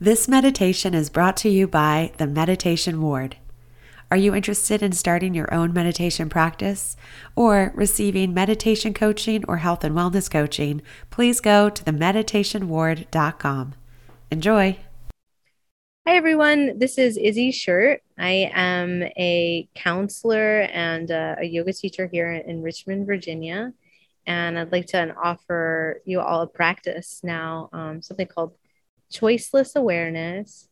This meditation is brought to you by the Meditation Ward. Are you interested in starting your own meditation practice or receiving meditation coaching or health and wellness coaching? Please go to themeditationward.com. Enjoy. Hi, everyone. This is Izzy Shurte. I am a counselor and uh, a yoga teacher here in Richmond, Virginia. And I'd like to offer you all a practice now, um, something called choiceless awareness.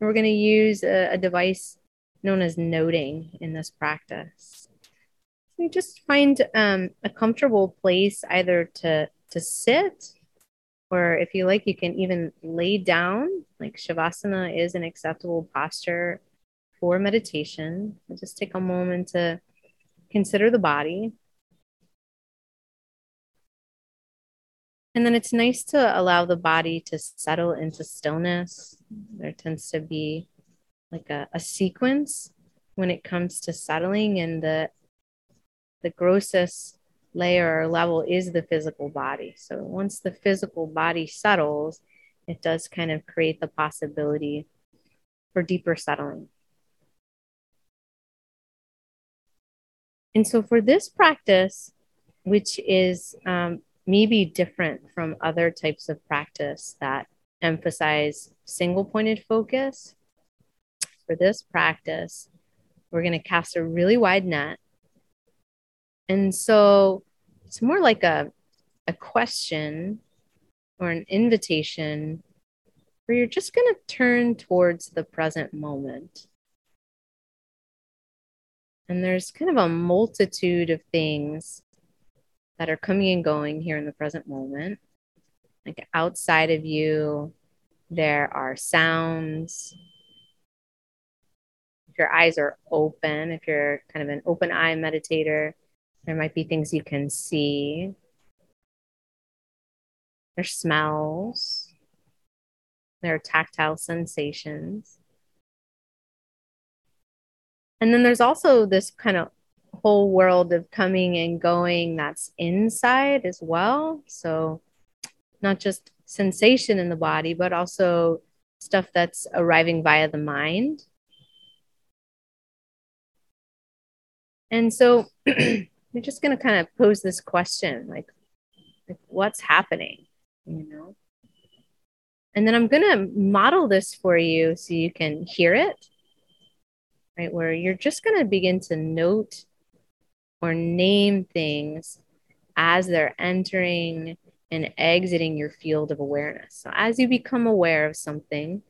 And we're going to use a, a device known as noting in this practice. So you just find um, a comfortable place either to, to sit or if you like, you can even lay down. Like Shavasana is an acceptable posture for meditation. just take a moment to consider the body. And then it's nice to allow the body to settle into stillness. There tends to be like a, a sequence when it comes to settling, and the the grossest layer or level is the physical body. So once the physical body settles, it does kind of create the possibility for deeper settling. And so for this practice, which is um, maybe different from other types of practice that emphasize single pointed focus, for this practice, we're going to cast a really wide net and so it's more like a, a question or an invitation where you're just going to turn towards the present moment. And there's kind of a multitude of things that are coming and going here in the present moment. Like outside of you, there are sounds. If your eyes are open, if you're kind of an open eye meditator, there might be things you can see. There's smells. There are tactile sensations. And then there's also this kind of whole world of coming and going that's inside as well. So, not just sensation in the body, but also stuff that's arriving via the mind. And so, you're just going to kind of pose this question like, like what's happening you know and then i'm going to model this for you so you can hear it right where you're just going to begin to note or name things as they're entering and exiting your field of awareness so as you become aware of something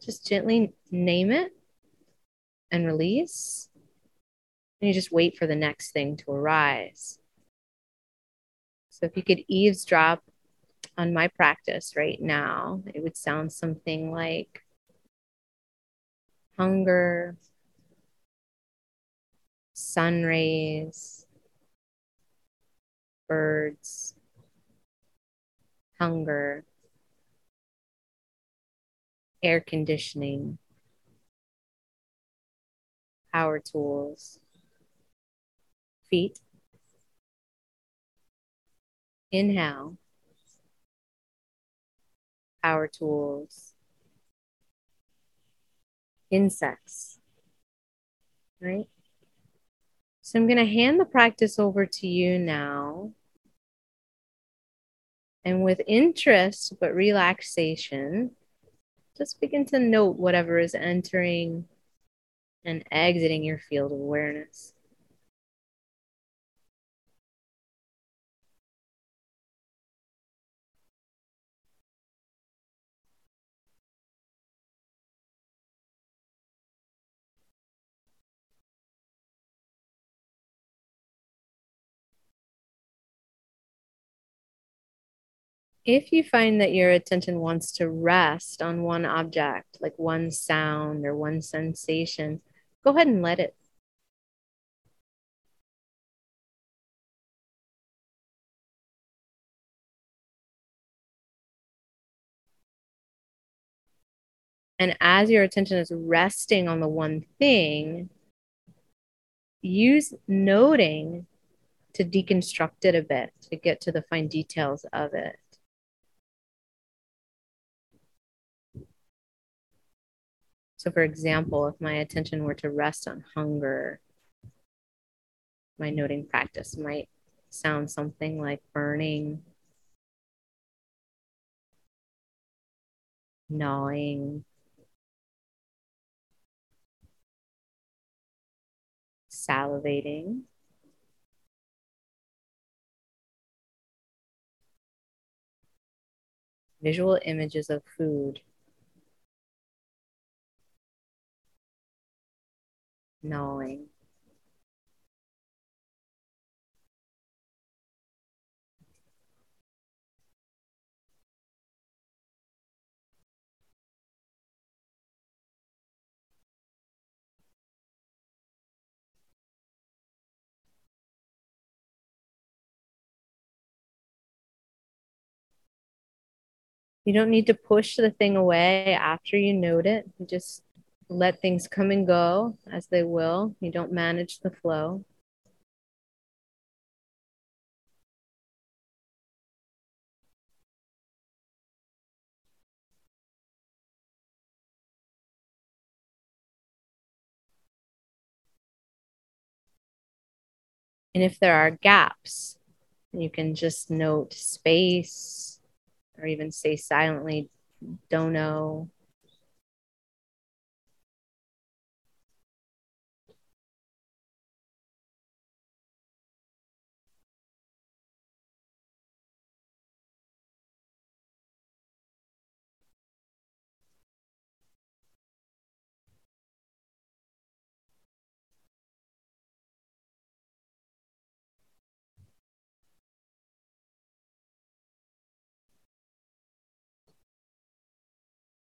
just gently name it and release and you just wait for the next thing to arise. So if you could eavesdrop on my practice right now, it would sound something like hunger, sun rays, birds, hunger, air conditioning, power tools feet. Inhale. Power tools. Insects. Right? So I'm going to hand the practice over to you now. And with interest but relaxation, just begin to note whatever is entering and exiting your field of awareness. If you find that your attention wants to rest on one object, like one sound or one sensation, go ahead and let it. And as your attention is resting on the one thing, use noting to deconstruct it a bit, to get to the fine details of it. So, for example, if my attention were to rest on hunger, my noting practice might sound something like burning, gnawing, salivating. Visual images of food. Gnawing. You don't need to push the thing away after you note it. You just let things come and go as they will. You don't manage the flow. And if there are gaps, you can just note space or even say silently, don't know.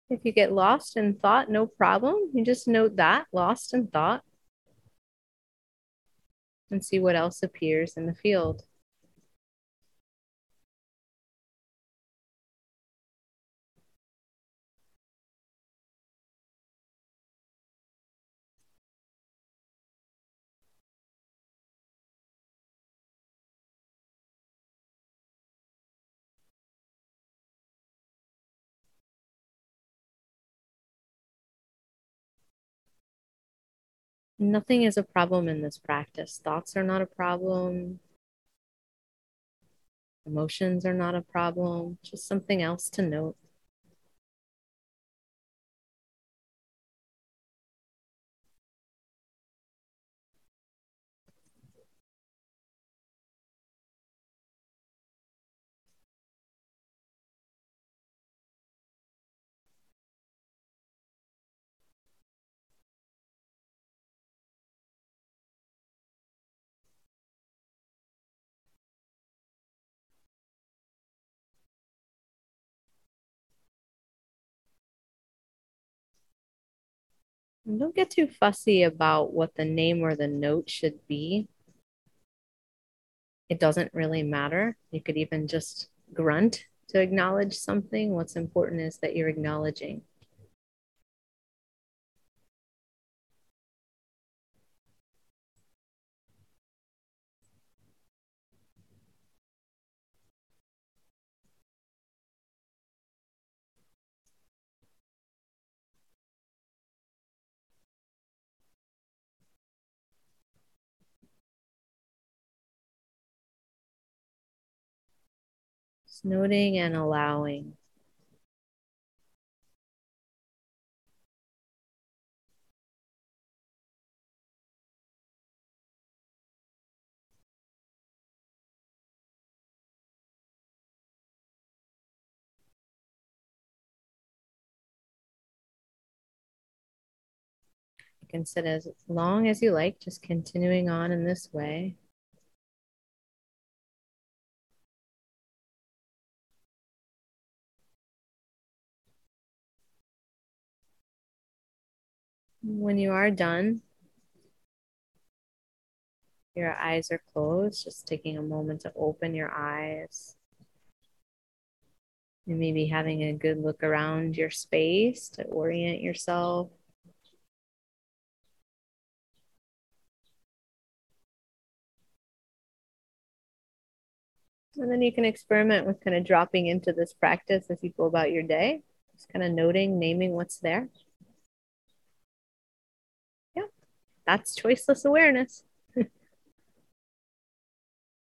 If you get lost in thought, no problem. You just note that lost in thought and see what else appears in the field. Nothing is a problem in this practice. Thoughts are not a problem. Emotions are not a problem. Just something else to note. Don't get too fussy about what the name or the note should be. It doesn't really matter. You could even just grunt to acknowledge something. What's important is that you're acknowledging. Just noting and allowing. You can sit as long as you like, just continuing on in this way. When you are done, your eyes are closed, just taking a moment to open your eyes. And maybe having a good look around your space to orient yourself. And then you can experiment with kind of dropping into this practice as you go about your day, just kind of noting, naming what's there. That's choiceless awareness.